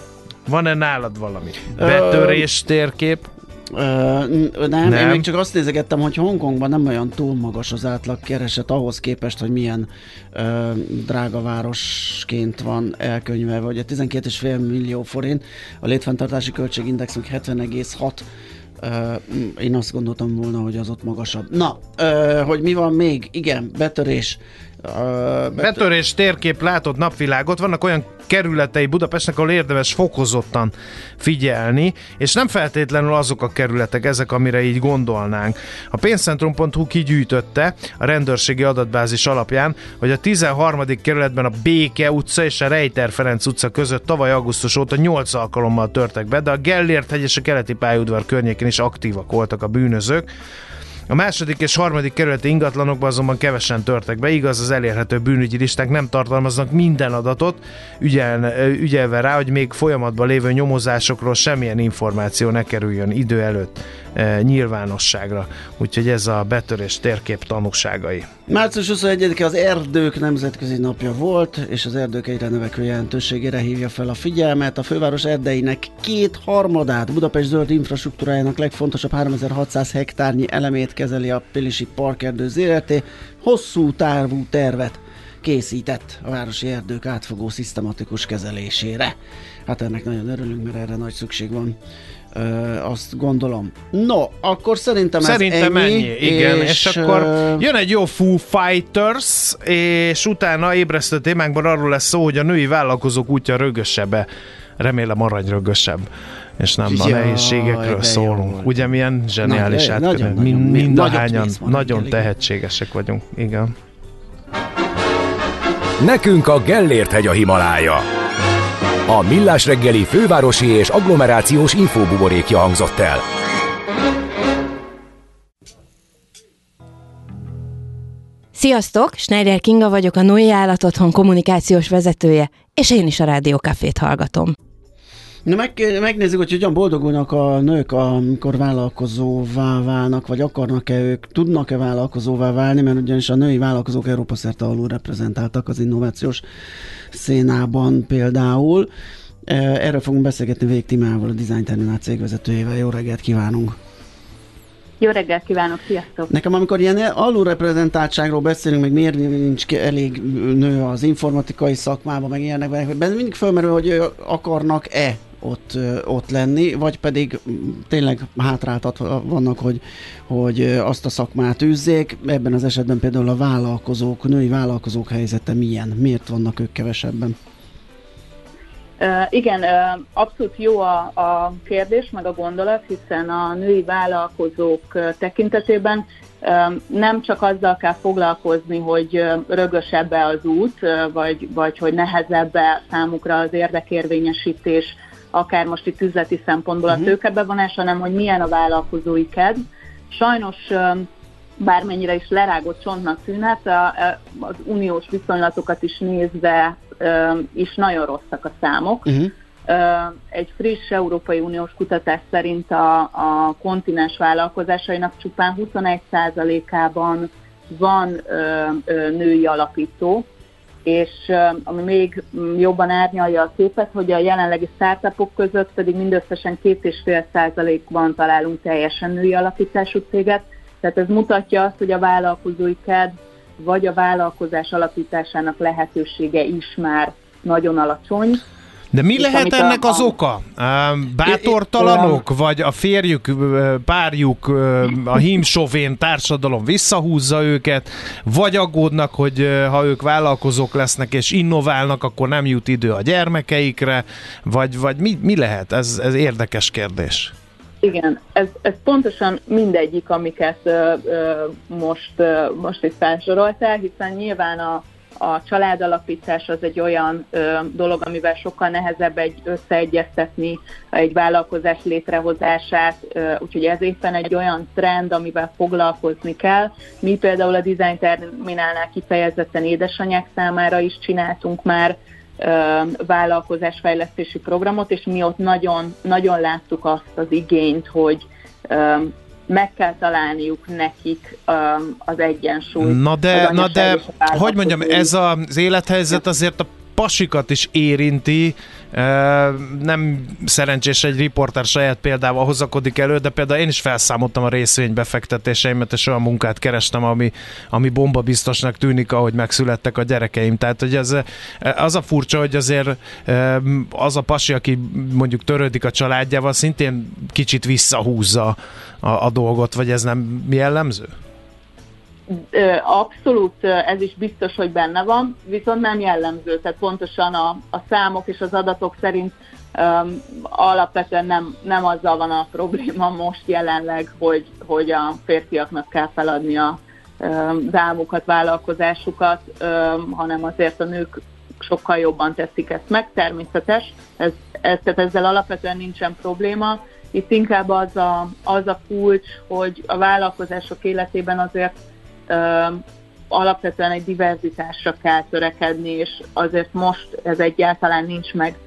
van-e nálad valami? Betörés térkép? Ö, nem, nem, én még csak azt nézegettem, hogy Hongkongban nem olyan túl magas az átlag kereset ahhoz képest, hogy milyen ö, drága városként van elkönyvelve, a 12,5 millió forint, a létfenntartási költségindexünk 70,6 Uh, én azt gondoltam volna, hogy az ott magasabb. Na, uh, hogy mi van még? Igen, betörés. Betör- Betörés térkép látott napvilágot, vannak olyan kerületei Budapestnek, ahol érdemes fokozottan figyelni, és nem feltétlenül azok a kerületek, ezek, amire így gondolnánk. A pénzcentrum.hu kigyűjtötte a rendőrségi adatbázis alapján, hogy a 13. kerületben a Béke utca és a Rejter Ferenc utca között tavaly augusztus óta 8 alkalommal törtek be, de a Gellért hegy és a keleti pályaudvar környékén is aktívak voltak a bűnözők. A második és harmadik kerületi ingatlanokban azonban kevesen törtek be, igaz az elérhető bűnügyi listák nem tartalmaznak minden adatot, ügyel, ügyelve rá, hogy még folyamatban lévő nyomozásokról semmilyen információ ne kerüljön idő előtt e, nyilvánosságra. Úgyhogy ez a betörés térkép tanúságai. Március 21-e az Erdők Nemzetközi Napja volt, és az erdők egyre növekvő jelentőségére hívja fel a figyelmet. A főváros erdeinek két harmadát Budapest zöld infrastruktúrájának legfontosabb 3600 hektárnyi elemét kezeli a Pilisi Parkerdő ZRT. Hosszú távú tervet készített a városi erdők átfogó szisztematikus kezelésére. Hát ennek nagyon örülünk, mert erre nagy szükség van. Ö, azt gondolom. No, akkor szerintem ez Szerintem ennyi. ennyi, igen, és, és akkor jön egy jó Foo Fighters, és utána ébresztő témánkban arról lesz szó, hogy a női vállalkozók útja rögösebbe, remélem aranyrögösebb, és nem a Jaj, nehézségekről szólunk. Ugye milyen zseniális nagyon, Mind, nagyon, mind a nagyobb hányan rész van nagyon tehetségesek vagyunk, igen. Nekünk a Gellért hegy a Himalája. A Millás reggeli fővárosi és agglomerációs infóbuborékja hangzott el. Sziasztok! Schneider Kinga vagyok, a Női Állatotthon kommunikációs vezetője, és én is a Rádiókafét hallgatom. Na meg, megnézzük, hogy hogyan boldogulnak a nők, amikor vállalkozóvá válnak, vagy akarnak-e ők, tudnak-e vállalkozóvá válni, mert ugyanis a női vállalkozók Európa szerte alul reprezentáltak az innovációs szénában például. Erről fogunk beszélgetni Vég Timával, a Design Terminál cégvezetőjével. Jó reggelt kívánunk! Jó reggelt kívánok, sziasztok! Nekem amikor ilyen alulreprezentáltságról beszélünk, meg miért nincs elég nő az informatikai szakmában, meg ilyenekben, mindig felmerül, hogy akarnak-e ott, ott lenni, vagy pedig tényleg hátráltat vannak, hogy, hogy azt a szakmát űzzék. Ebben az esetben például a vállalkozók, női vállalkozók helyzete milyen? Miért vannak ők kevesebben? Igen, abszolút jó a, a kérdés, meg a gondolat, hiszen a női vállalkozók tekintetében nem csak azzal kell foglalkozni, hogy rögösebb-e az út, vagy, vagy hogy nehezebb-e számukra az érdekérvényesítés, akár most itt üzleti szempontból a mhm. tőkebevonás, hanem hogy milyen a vállalkozói kedv. Sajnos bármennyire is lerágott csontnak tűnhet, az uniós viszonylatokat is nézve is nagyon rosszak a számok. Uh-huh. Egy friss Európai Uniós kutatás szerint a, a kontinens vállalkozásainak csupán 21%-ában van női alapító, és ami még jobban árnyalja a képet, hogy a jelenlegi startupok között pedig mindösszesen 2,5%-ban találunk teljesen női alapítású céget, tehát ez mutatja azt, hogy a vállalkozói kedv vagy a vállalkozás alapításának lehetősége is már nagyon alacsony. De mi lehet ennek a, az oka? Bátortalanok, vagy a férjük, párjuk, a hímsovén társadalom visszahúzza őket, vagy aggódnak, hogy ha ők vállalkozók lesznek és innoválnak, akkor nem jut idő a gyermekeikre, vagy, vagy mi, mi lehet? Ez, ez érdekes kérdés. Igen, ez, ez pontosan mindegyik, amiket ö, ö, most, ö, most itt felsoroltál, hiszen nyilván a, a családalapítás az egy olyan ö, dolog, amivel sokkal nehezebb egy összeegyeztetni egy vállalkozás létrehozását, ö, úgyhogy ez éppen egy olyan trend, amivel foglalkozni kell. Mi például a Design Terminálnál kifejezetten édesanyák számára is csináltunk már vállalkozásfejlesztési programot, és mi ott nagyon, nagyon láttuk azt az igényt, hogy meg kell találniuk nekik az egyensúlyt. Na de, na de hogy mondjam, ez az élethelyzet azért a pasikat is érinti, nem szerencsés egy riporter saját példával hozakodik elő, de például én is felszámoltam a részvénybefektetéseimet, és olyan munkát kerestem, ami, ami bomba biztosnak tűnik, ahogy megszülettek a gyerekeim. Tehát, hogy ez, az a furcsa, hogy azért az a pasi, aki mondjuk törődik a családjával, szintén kicsit visszahúzza a, a dolgot, vagy ez nem jellemző? Abszolút ez is biztos, hogy benne van, viszont nem jellemző, tehát pontosan a, a számok és az adatok szerint um, alapvetően nem, nem azzal van a probléma most jelenleg, hogy, hogy a férfiaknak kell feladni a um, dámukat, vállalkozásukat, um, hanem azért a nők sokkal jobban teszik ezt meg, természetes, ez, ez, tehát ezzel alapvetően nincsen probléma. Itt inkább az a, az a kulcs, hogy a vállalkozások életében azért alapvetően egy diverzitásra kell törekedni, és azért most ez egyáltalán nincs meg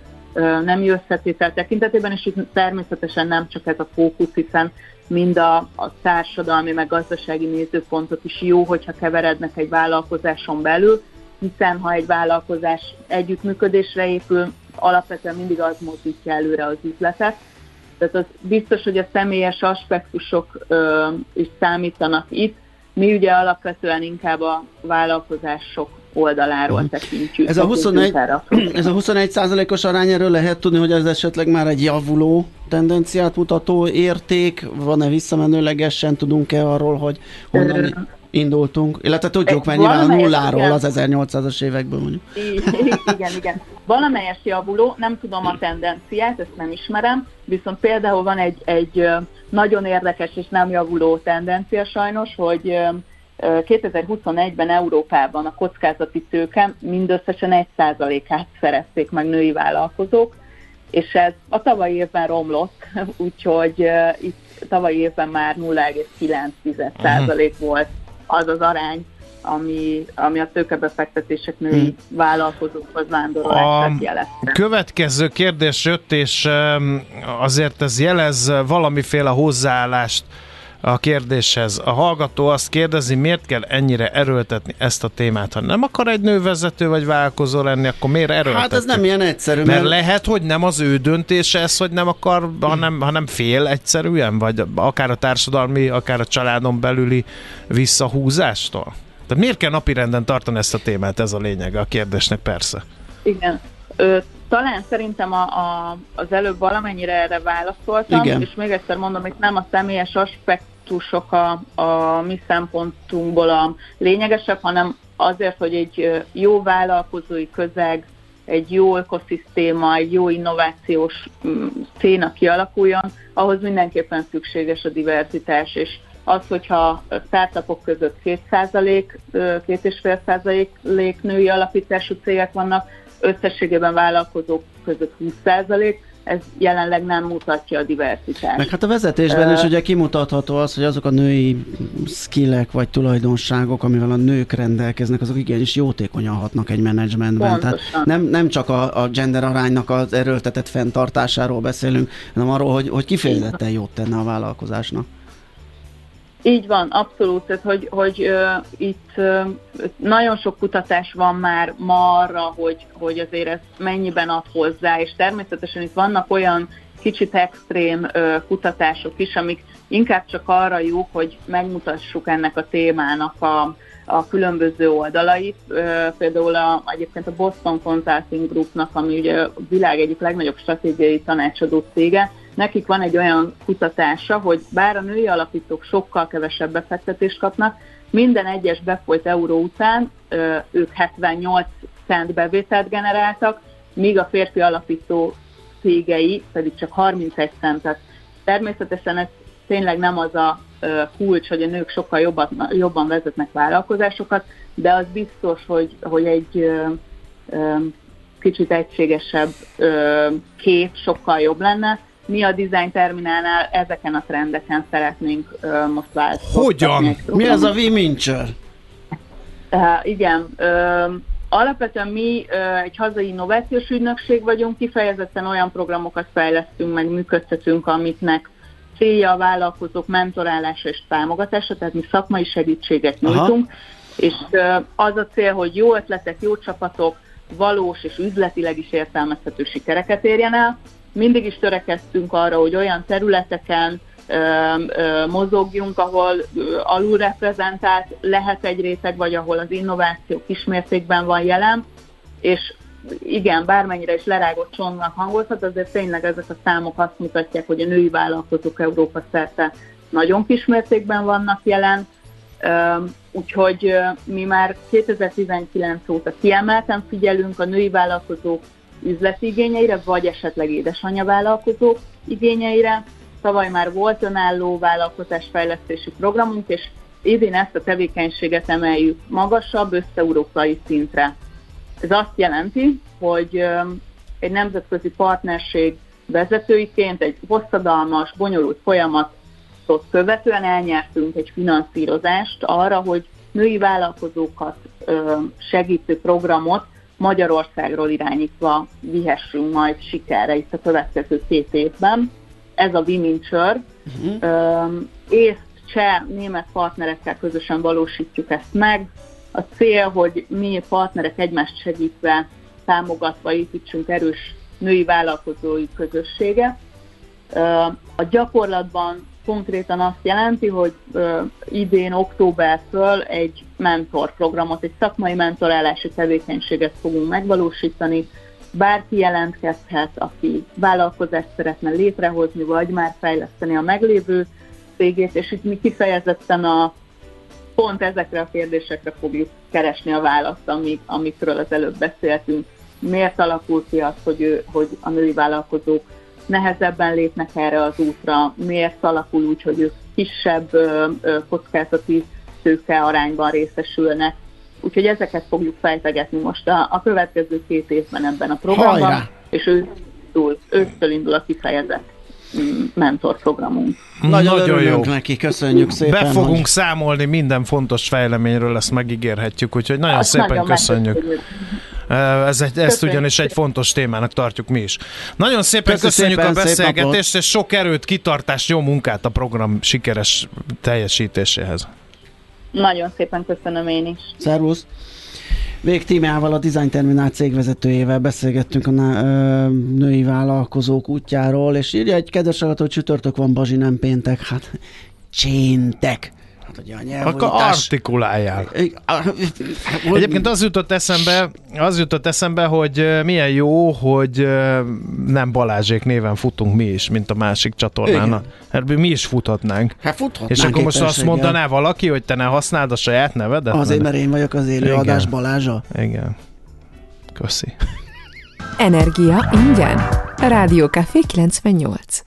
nem összetétel tekintetében, és itt természetesen nem csak ez a fókusz, hiszen mind a, a társadalmi, meg gazdasági nézőpontot is jó, hogyha keverednek egy vállalkozáson belül, hiszen ha egy vállalkozás együttműködésre épül, alapvetően mindig az mozdítja előre az üzletet. Tehát az biztos, hogy a személyes aspektusok ö, is számítanak itt, mi ugye alapvetően inkább a vállalkozások oldaláról tekintjük. Ez a 21, ez a 21 százalékos arány, erről lehet tudni, hogy ez esetleg már egy javuló tendenciát mutató érték, van-e visszamenőlegesen, tudunk-e arról, hogy honnan indultunk, illetve tudjuk, mert nyilván a nulláról az 1800-as évekből mondjuk. Igen, igen. Valamelyes javuló, nem tudom a tendenciát, ezt nem ismerem, viszont például van egy, egy nagyon érdekes és nem javuló tendencia sajnos, hogy 2021-ben Európában a kockázati tőke mindösszesen 1%-át szerezték meg női vállalkozók, és ez a tavalyi évben romlott, úgyhogy itt tavalyi évben már 0,9% volt az az arány, ami, ami a tőkebefektetések női hmm. vállalkozókhoz vándorolását jelezte. Következő kérdés jött, és azért ez jelez valamiféle hozzáállást a kérdéshez. A hallgató azt kérdezi, miért kell ennyire erőltetni ezt a témát? Ha nem akar egy nővezető vagy vállalkozó lenni, akkor miért erőltetni? Hát ez nem ilyen egyszerű. Mert lehet, hogy nem az ő döntése ez, hogy nem akar, hanem, hanem fél egyszerűen, vagy akár a társadalmi, akár a családon belüli visszahúzástól? Tehát miért kell napirenden tartani ezt a témát? Ez a lényeg a kérdésnek persze. Igen. Ö, talán szerintem a, a, az előbb valamennyire erre válaszoltam, Igen. és még egyszer mondom, itt nem a személyes aspektusok a, a mi szempontunkból a lényegesek, hanem azért, hogy egy jó vállalkozói közeg, egy jó ökoszisztéma, egy jó innovációs mm, széna kialakuljon, ahhoz mindenképpen szükséges a diverzitás, és az, hogyha startupok között 2%, ö, 2,5% női alapítású cégek vannak, összességében vállalkozók között 20%, ez jelenleg nem mutatja a diversitást. Meg hát a vezetésben Ö, is ugye kimutatható az, hogy azok a női skillek vagy tulajdonságok, amivel a nők rendelkeznek, azok igenis jótékonyan hatnak egy menedzsmentben. Tehát nem, nem csak a, a gender aránynak az erőltetett fenntartásáról beszélünk, hanem arról, hogy, hogy kifejezetten jót tenne a vállalkozásnak. Így van, abszolút, tehát hogy, hogy uh, itt uh, nagyon sok kutatás van már ma arra, hogy, hogy azért ez mennyiben ad hozzá, és természetesen itt vannak olyan kicsit extrém uh, kutatások is, amik inkább csak arra jók, hogy megmutassuk ennek a témának a, a különböző oldalait. Uh, például a, egyébként a Boston Consulting Groupnak, ami ugye a világ egyik legnagyobb stratégiai tanácsadó cége, nekik van egy olyan kutatása, hogy bár a női alapítók sokkal kevesebb befektetést kapnak, minden egyes befolyt euró után ők 78 cent bevételt generáltak, míg a férfi alapító cégei pedig csak 31 centet. Természetesen ez tényleg nem az a kulcs, hogy a nők sokkal jobban, jobban vezetnek vállalkozásosokat, de az biztos, hogy, hogy egy kicsit egységesebb kép sokkal jobb lenne. Mi a Design Terminálnál ezeken a trendeken szeretnénk ö, most változtatni. Hogyan? Mi az a. V-Mincher? Uh, igen. Ö, alapvetően mi egy hazai innovációs ügynökség vagyunk, kifejezetten olyan programokat fejlesztünk, meg működtetünk, amiknek célja a vállalkozók mentorálása és támogatása, tehát mi szakmai segítséget Aha. nyújtunk, és ö, az a cél, hogy jó ötletek, jó csapatok valós és üzletileg is értelmezhető sikereket érjen el. Mindig is törekedtünk arra, hogy olyan területeken mozogjunk, ahol alulreprezentált lehet egy réteg, vagy ahol az innováció kismértékben van jelen, és igen, bármennyire is lerágott csontnak hangozhat, azért tényleg ezek a számok azt mutatják, hogy a női vállalkozók Európa szerte nagyon kismértékben vannak jelen, úgyhogy mi már 2019 óta kiemelten figyelünk a női vállalkozók üzleti igényeire, vagy esetleg édesanyja vállalkozók igényeire. Tavaly már volt önálló vállalkozásfejlesztési programunk, és idén ezt a tevékenységet emeljük magasabb összeurópai szintre. Ez azt jelenti, hogy egy nemzetközi partnerség vezetőiként egy hosszadalmas, bonyolult folyamat követően elnyertünk egy finanszírozást arra, hogy női vállalkozókat segítő programot Magyarországról irányítva vihessünk majd sikerre itt a következő két évben. Ez a Women uh-huh. Észt, cseh, német partnerekkel közösen valósítjuk ezt meg. A cél, hogy mi partnerek egymást segítve, támogatva építsünk erős női vállalkozói közösséget. A gyakorlatban konkrétan azt jelenti, hogy ö, idén októbertől egy mentorprogramot, egy szakmai mentorálási tevékenységet fogunk megvalósítani. Bárki jelentkezhet, aki vállalkozást szeretne létrehozni, vagy már fejleszteni a meglévő cégét, és itt mi kifejezetten a pont ezekre a kérdésekre fogjuk keresni a választ, amik, amikről az előbb beszéltünk. Miért alakul ki az, hogy, ő, hogy a női vállalkozók nehezebben lépnek erre az útra, miért alakul úgy, hogy ők kisebb kockázati tőke arányban részesülnek. Úgyhogy ezeket fogjuk fejtegetni most a, a következő két évben ebben a programban, Hajrá! és ősztől, ősztől indul a kifejezett mm, mentorprogramunk. Nagyon, Nagyon örülünk jó. neki, köszönjük szépen. Be fogunk hogy- számolni minden fontos fejleményről, ezt megígérhetjük, úgyhogy nagyon Azt szépen nagyon köszönjük. megköszönjük. Ez egy, ezt ugyanis egy fontos témának tartjuk mi is. Nagyon szépen Köszi köszönjük szépen, a szép beszélgetést, és sok erőt, kitartást, jó munkát a program sikeres teljesítéséhez. Nagyon szépen köszönöm én is. Szervusz! Vég Tímeával, a Design Terminál cégvezetőjével beszélgettünk a női vállalkozók útjáról, és írja egy kedves hallgató, hogy csütörtök van, Bazsi, nem péntek. Hát, cséntek. Hát ugye a Akkor artikuláljál. Hát, Egyébként az jutott eszembe, az jutott eszembe, hogy milyen jó, hogy nem Balázsék néven futunk mi is, mint a másik csatornán. Ebből mi is futhatnánk. Hát futhatnánk És akkor most azt mondaná valaki, hogy te ne használd a saját nevedet? Azért, mert én vagyok az élő Igen. adás Balázsa. Igen. Köszi. Energia ingyen. Rádió Café 98.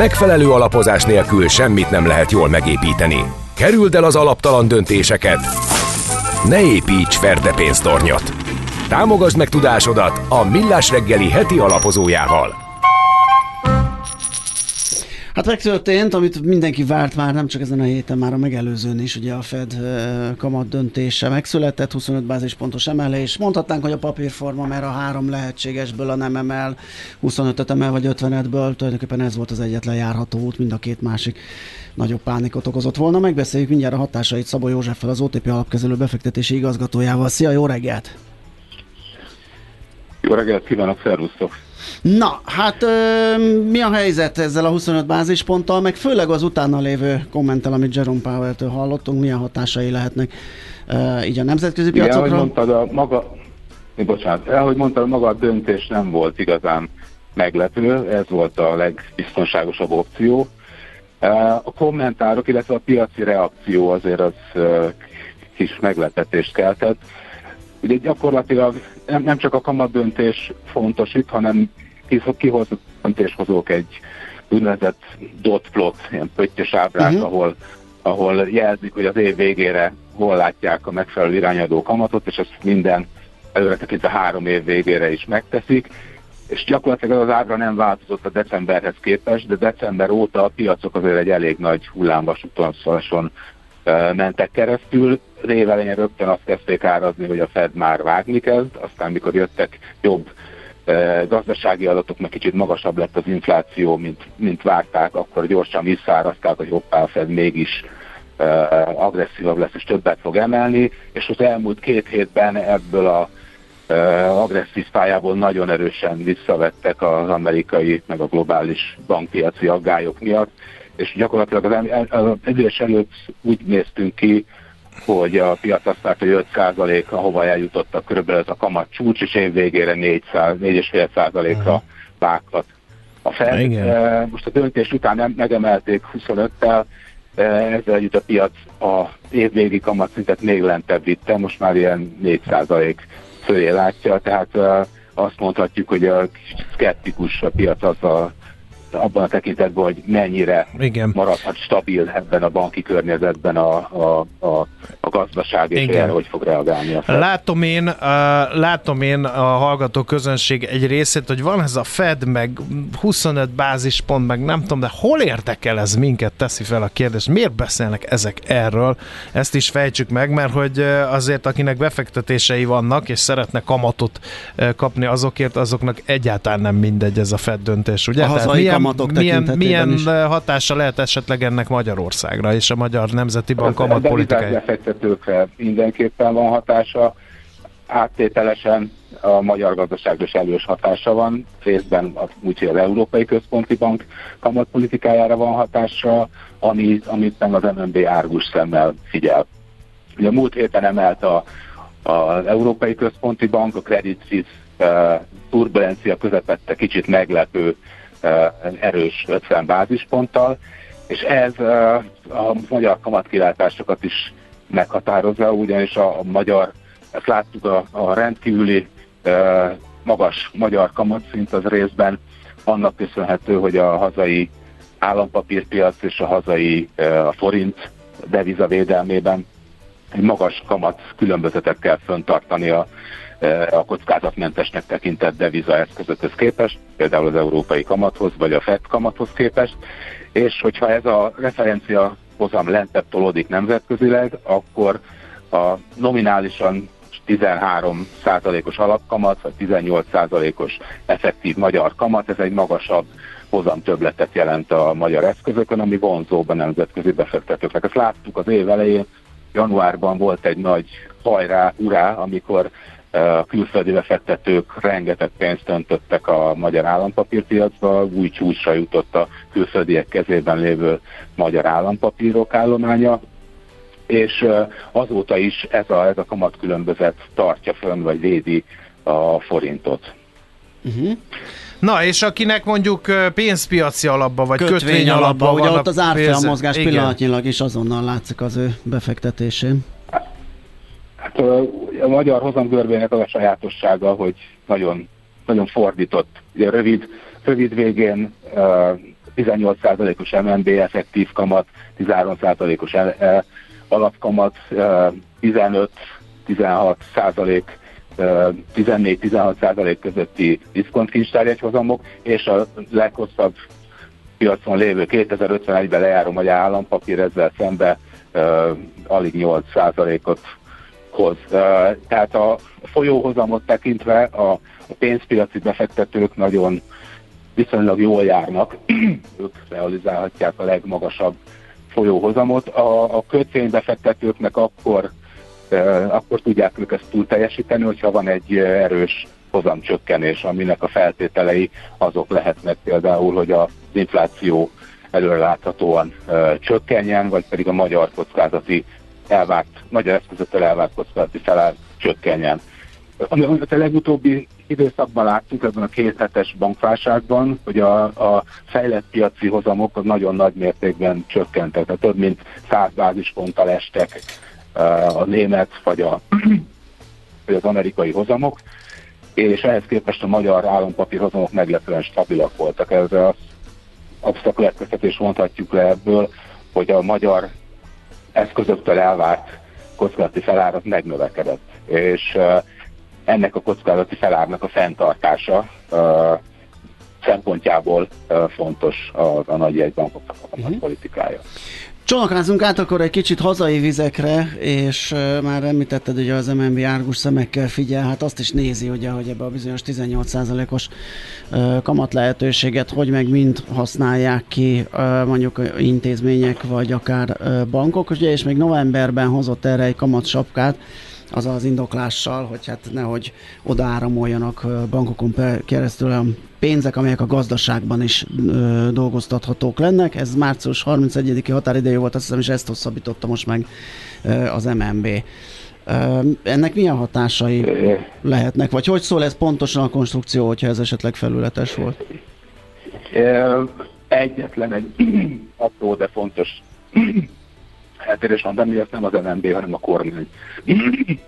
Megfelelő alapozás nélkül semmit nem lehet jól megépíteni. Kerüld el az alaptalan döntéseket. Ne építs ferde pénztornyot. Támogasd meg tudásodat a Millás reggeli heti alapozójával. Hát megtörtént, amit mindenki várt már, nem csak ezen a héten, már a megelőzőn is, ugye a Fed kamat döntése megszületett, 25 bázispontos emelés. Mondhatnánk, hogy a papírforma, mert a három lehetségesből a nem emel, 25-öt emel vagy 50-ből, tulajdonképpen ez volt az egyetlen járható út, mind a két másik nagyobb pánikot okozott volna. Megbeszéljük mindjárt a hatásait Szabó Józseffel, az OTP alapkezelő befektetési igazgatójával. Szia, jó reggelt! Jó reggelt kívánok, szervusztok! Na, hát ö, mi a helyzet ezzel a 25 bázisponttal, meg főleg az utána lévő kommentel, amit Jerome Powell-től hallottunk, milyen hatásai lehetnek ö, így a nemzetközi Igen, ahogy piacokra? mondtad, a maga, bocsánat, ahogy mondtad, maga a döntés nem volt igazán meglepő, ez volt a legbiztonságosabb opció. A kommentárok, illetve a piaci reakció azért az kis meglepetést keltett. Ugye gyakorlatilag nem, nem csak a kamat döntés fontos itt, hanem kihoz- kihozott döntéshozók egy úgynevezett dot plot, ilyen pöttyös ábrák, Mhm. uh-huh. ahol, ahol jelzik, hogy az év végére hol látják a megfelelő irányadó kamatot, és ezt minden előre tekintve három év végére is megteszik. És gyakorlatilag az ábra nem változott a decemberhez képest, de december óta a piacok azért egy elég nagy ö, mentek keresztül. Az év elején rögtön azt kezdték árazni, hogy a Fed már vágni kezd, aztán mikor jöttek jobb ö, gazdasági adatok, meg kicsit magasabb lett az infláció, mint, mint várták, akkor gyorsan visszaárazták, hogy hoppá, a Fed mégis ö, agresszívabb lesz és többet fog emelni, és az elmúlt két hétben ebből a ö, agresszív pályából nagyon erősen visszavettek az amerikai, meg a globális bankpiaci aggályok miatt, és gyakorlatilag az, az előtt úgy néztünk ki, hogy a piac azt várta, hogy 5% ahova eljutottak körülbelül ez a kamat csúcs, és év végére 4,5%-ra vághat a Fed. Eh, Most a döntés után nem megemelték 25-tel, eh, ezzel együtt a piac a évvégi kamatszintet még lentebb vitte, most már ilyen 4% fölé látja, tehát eh, azt mondhatjuk, hogy a szkeptikus a piac azzal abban a tekintetben, hogy mennyire Igen. maradhat stabil ebben a banki környezetben a, a, a, a gazdaság, és Igen. erre hogy fog reagálni a Fed. Látom én, uh, látom én a hallgató közönség egy részét, hogy van ez a Fed, meg 25 bázispont, meg nem tudom, de hol érdekel ez minket, teszi fel a kérdést. Miért beszélnek ezek erről? Ezt is fejtsük meg, mert hogy uh, azért akinek befektetései vannak, és szeretne kamatot uh, kapni azokért, azoknak egyáltalán nem mindegy ez a Fed döntés, ugye? A hazai milyen, kamatok milyen, milyen is. uh, hatása lehet esetleg ennek Magyarországra és a Magyar Nemzeti Bank A kamatpolitikai? devizák befektetőkre mindenképpen van hatása, áttételesen a magyar gazdaságra is elős hatása van, részben az, úgyhogy az Európai Központi Bank kamatpolitikájára van hatása, ami, amit nem az MNB árgus szemmel figyel. Ugye a múlt héten emelt a, az Európai Központi Bank, a Credit Suisse uh, turbulencia közepette kicsit meglepő uh, erős 50 bázisponttal, és ez uh, a magyar kamatkilátásokat is meghatározza, ugyanis a, magyar, ezt láttuk a, a rendkívüli uh, magas magyar kamatszint az részben. Annak köszönhető, hogy a hazai állampapírpiac és a hazai a forint deviza védelmében egy magas kamat különbözetekkel föntartani a, eh, a kockázatmentesnek tekintett deviza eszközökhöz képest, például az európai kamathoz, vagy a FED kamathoz képest, és hogyha ez a referencia hozam lentebb tolódik nemzetközileg, akkor a nominálisan 13 os alapkamat, vagy 18 os effektív magyar kamat, ez egy magasabb hozamtöbletet jelent a magyar eszközökön, ami vonzóbb a nemzetközi befektetőknek. Ezt láttuk az év elején, januárban volt egy nagy hajrá, urá, amikor a külföldi befektetők rengeteg pénzt öntöttek a magyar állampapírpiacba, új csúcsra jutott a külföldiek kezében lévő magyar állampapírok állománya, és azóta is ez a, ez a kamatkülönbözet tartja fönn, vagy védi a forintot. Uh-huh. Na, és akinek mondjuk pénzpiaci alapba, vagy kötvény, kötvény alapba, alapba ugye ott az árfolyam mozgás pillanatnyilag is azonnal látszik az ő befektetésén. Hát a magyar hozamgörbének az a sajátossága, hogy nagyon, nagyon fordított. Ugye rövid, rövid végén 18%-os MNB effektív kamat, 13%-os alapkamat, 15-16 százalék 14-16 százalék közötti diszkontkincstárjegyhozamok, és a leghosszabb piacon lévő 2051-ben lejáró magyar állampapír ezzel szembe alig 8 százalékot hoz. Tehát a folyóhozamot tekintve a, pénzpiaci befektetők nagyon viszonylag jól járnak, ők realizálhatják a legmagasabb folyóhozamot. A, a kötvénybefektetőknek akkor, akkor tudják ők ezt túl teljesíteni, hogyha van egy erős hozamcsökkenés, aminek a feltételei azok lehetnek például, hogy az infláció előreláthatóan e, csökkenjen, vagy pedig a magyar kockázati elvárt, magyar eszközöttel elvárt kockázati felár csökkenjen. Amit a legutóbbi időszakban láttuk ebben a két hetes bankválságban, hogy a, a fejlett piaci hozamok nagyon nagy mértékben csökkentek, tehát több mint 100 bázisponttal estek a német vagy, a, vagy az amerikai hozamok, és ehhez képest a magyar állampapír hozamok meglepően stabilak voltak. Ezzel az absztrakt következtetés mondhatjuk le ebből, hogy a magyar eszközöktől elvárt kockázati felárat megnövekedett. És ennek a kockázati felárnak a fenntartása szempontjából fontos a, a nagy jegybankoknak a uh-huh. politikája. Csonakázunk át akkor egy kicsit hazai vizekre, és már említetted, hogy az MNB árgus szemekkel figyel, hát azt is nézi, ugye, hogy ebbe a bizonyos 18%-os uh, kamat lehetőséget, hogy meg mind használják ki mondjuk intézmények, vagy akár bankok, ugye, és még novemberben hozott erre egy kamat sapkát, az az indoklással, hogy hát nehogy odaáramoljanak bankokon keresztül olyan pénzek, amelyek a gazdaságban is ö, dolgoztathatók lennek. Ez március 31-i határidejű volt, azt hiszem, és ezt hosszabbította most meg ö, az MNB. Ö, ennek milyen hatásai lehetnek, vagy hogy szól ez pontosan a konstrukció, hogyha ez esetleg felületes volt? Egyetlen egy apró, de fontos eltérés van benne, ezt nem az MNB, hanem a kormány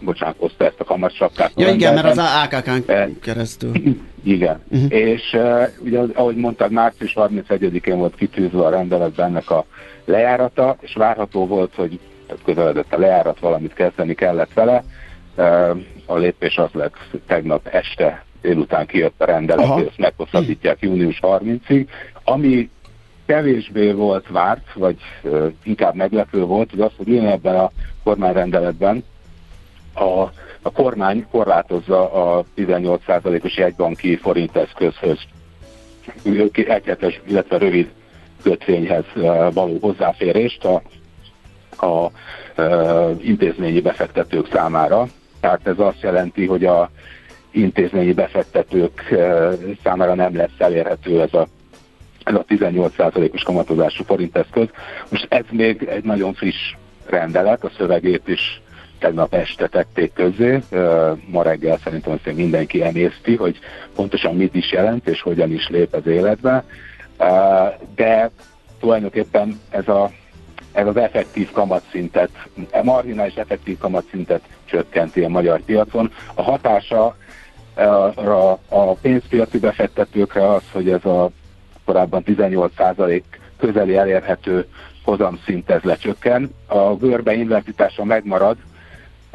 bocsánat, hozta ezt a kamatsapkát. Ja igen, mert az AKK-n eh, keresztül. Igen, uh-huh. és uh, ugye ahogy mondtad, március 31-én volt kitűzve a rendeletben ennek a lejárata, és várható volt, hogy közeledett a lejárat, valamit kezdeni kellett vele. Uh, a lépés az lett, tegnap este délután kijött a rendelet, hogy ezt meghosszabbítják június 30-ig, ami kevésbé volt várt, vagy uh, inkább meglepő volt, hogy az, hogy én ebben a kormányrendeletben a, a kormány korlátozza a 18%-os jegybanki forinteszközhöz, egyhetes, illetve rövid kötvényhez való hozzáférést a, a, a intézményi befektetők számára. Tehát ez azt jelenti, hogy a intézményi befektetők számára nem lesz elérhető ez a ez a 18%-os kamatozású forinteszköz. Most ez még egy nagyon friss rendelet, a szövegét is tegnap este tették közzé. Ma reggel szerintem azt mindenki emészti, hogy pontosan mit is jelent, és hogyan is lép az életbe. De tulajdonképpen ez, a, ez az effektív kamatszintet, a marginális effektív kamatszintet csökkenti a magyar piacon. A hatása a pénzpiaci befektetőkre az, hogy ez a korábban 18% közeli elérhető hozamszint ez lecsökken. A görbe invertitása megmarad,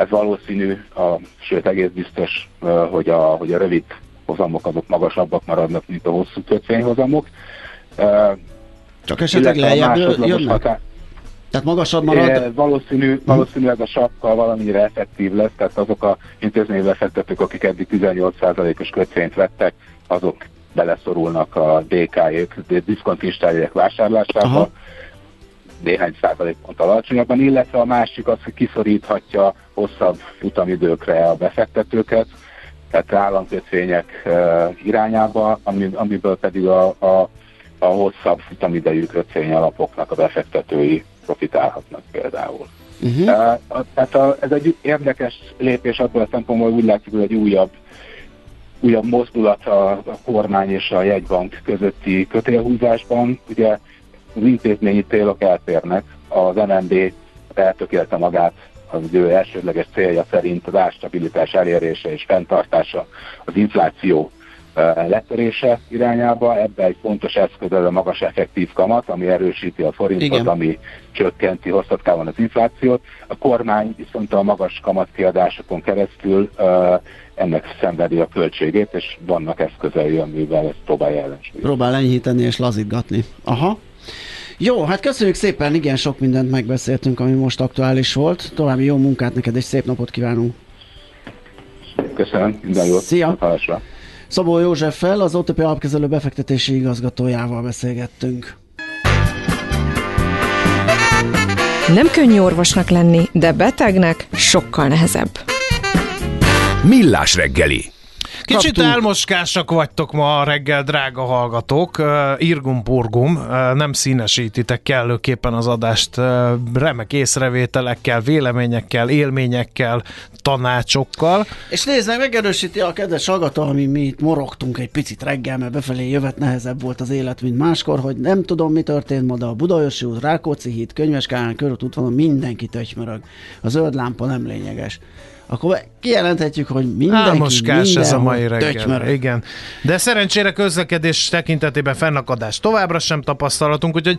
ez valószínű, a, sőt egész biztos, hogy a, hogy a rövid hozamok azok magasabbak maradnak, mint a hosszú kötvényhozamok. Csak esetleg lejjebb jönnek? Hatá... Tehát magasabb marad? É, valószínű, valószínűleg a sapka valamire effektív lesz, tehát azok a intézményi befektetők, akik eddig 18%-os kötvényt vettek, azok beleszorulnak a DK-ék, diszkontinstájék vásárlásába, Aha. néhány százalékpont alacsonyabban, illetve a másik az, hogy kiszoríthatja hosszabb futamidőkre a befektetőket, tehát államkötvények irányába, amiből pedig a, a, a hosszabb futamidejű kötvény alapoknak a befektetői profitálhatnak például. Uh-huh. Tehát a, ez egy érdekes lépés abból a szempontból, úgy látjuk, hogy egy újabb újabb mozdulat a, a kormány és a jegybank közötti kötélhúzásban. Ugye az intézményi célok eltérnek, az MNB eltökélte magát az ő elsődleges célja szerint az árstabilitás elérése és fenntartása, az infláció letörése irányába. Ebbe egy fontos eszköz a magas effektív kamat, ami erősíti a forintot, Igen. ami csökkenti hosszabb távon az inflációt. A kormány viszont a magas kamatkiadásokon keresztül ennek szenvedi a költségét, és vannak eszközei, amivel ezt próbálja ellensúlyozni. Próbál enyhíteni és lazítgatni. Aha. Jó, hát köszönjük szépen, igen, sok mindent megbeszéltünk, ami most aktuális volt. További jó munkát neked, egy szép napot kívánunk. Köszönöm, minden jót. Szia! Hallásra. Szabó Józseffel, az OTP alapkezelő befektetési igazgatójával beszélgettünk. Nem könnyű orvosnak lenni, de betegnek sokkal nehezebb. Millás reggeli. Kicsit Kaptunk. elmoskásak vagytok ma reggel, drága hallgatók. Irgum-purgum, nem színesítitek kellőképpen az adást remek észrevételekkel, véleményekkel, élményekkel, tanácsokkal. És nézd meg, megerősíti a kedves hallgató, ami mi itt morogtunk egy picit reggel, mert befelé jövet nehezebb volt az élet, mint máskor, hogy nem tudom, mi történt ma, de a Budaörsi út, Rákóczi híd, Könyves Kálán körút van, mindenki tötymörög. A zöld lámpa nem lényeges akkor kijelenthetjük, hogy mindenki Álmoskás ez a mai reggel. Igen. De szerencsére közlekedés tekintetében fennakadás továbbra sem tapasztalatunk, úgyhogy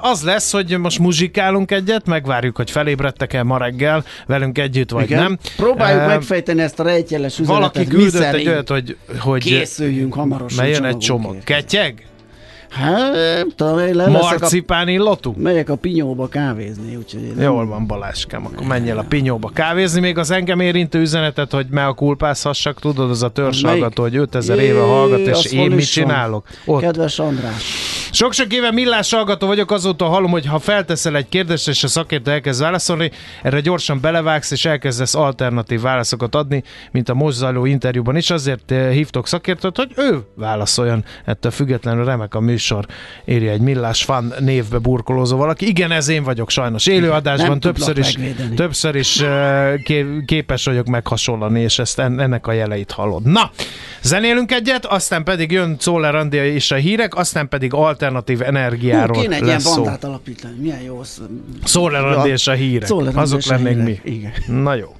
az lesz, hogy most muzsikálunk egyet, megvárjuk, hogy felébredtek-e ma reggel velünk együtt, vagy Igen. nem. Próbáljuk uh, megfejteni ezt a rejtjeles üzenetet. Valaki küldött egy olyat, hogy, hogy készüljünk hamarosan. Melyön egy csomag. Ketyeg? Hát, talán le Marcipán illatú? Megyek a pinyóba kávézni, úgyhogy... Jól van, Baláskám, akkor menj el a pinyóba kávézni. Még az engem érintő üzenetet, hogy me a kulpázhassak, tudod, az a hallgató, hogy 5000 éve hallgat, és én mit csinálok? Ott. Kedves András. Sok-sok éve millás hallgató vagyok, azóta hallom, hogy ha felteszel egy kérdést, és a szakértő elkezd válaszolni, erre gyorsan belevágsz, és elkezdesz alternatív válaszokat adni, mint a most zajló interjúban is. Azért eh, hívtok szakértőt, hogy ő válaszoljon. Ettől függetlenül remek a műsor. Írja egy millás fan névbe burkolózó valaki. Igen, ez én vagyok sajnos. Élőadásban többször is, többször is eh, képes vagyok meghasonlani, és ezt ennek a jeleit hallod. Na, zenélünk egyet, aztán pedig jön Czoller Andi és a hírek, aztán pedig alternatív alternatív energiáról Hú, kéne egy ilyen bandát alapítani, milyen jó. Szólerandi és a hírek, azok lennék mi. Igen. Na jó.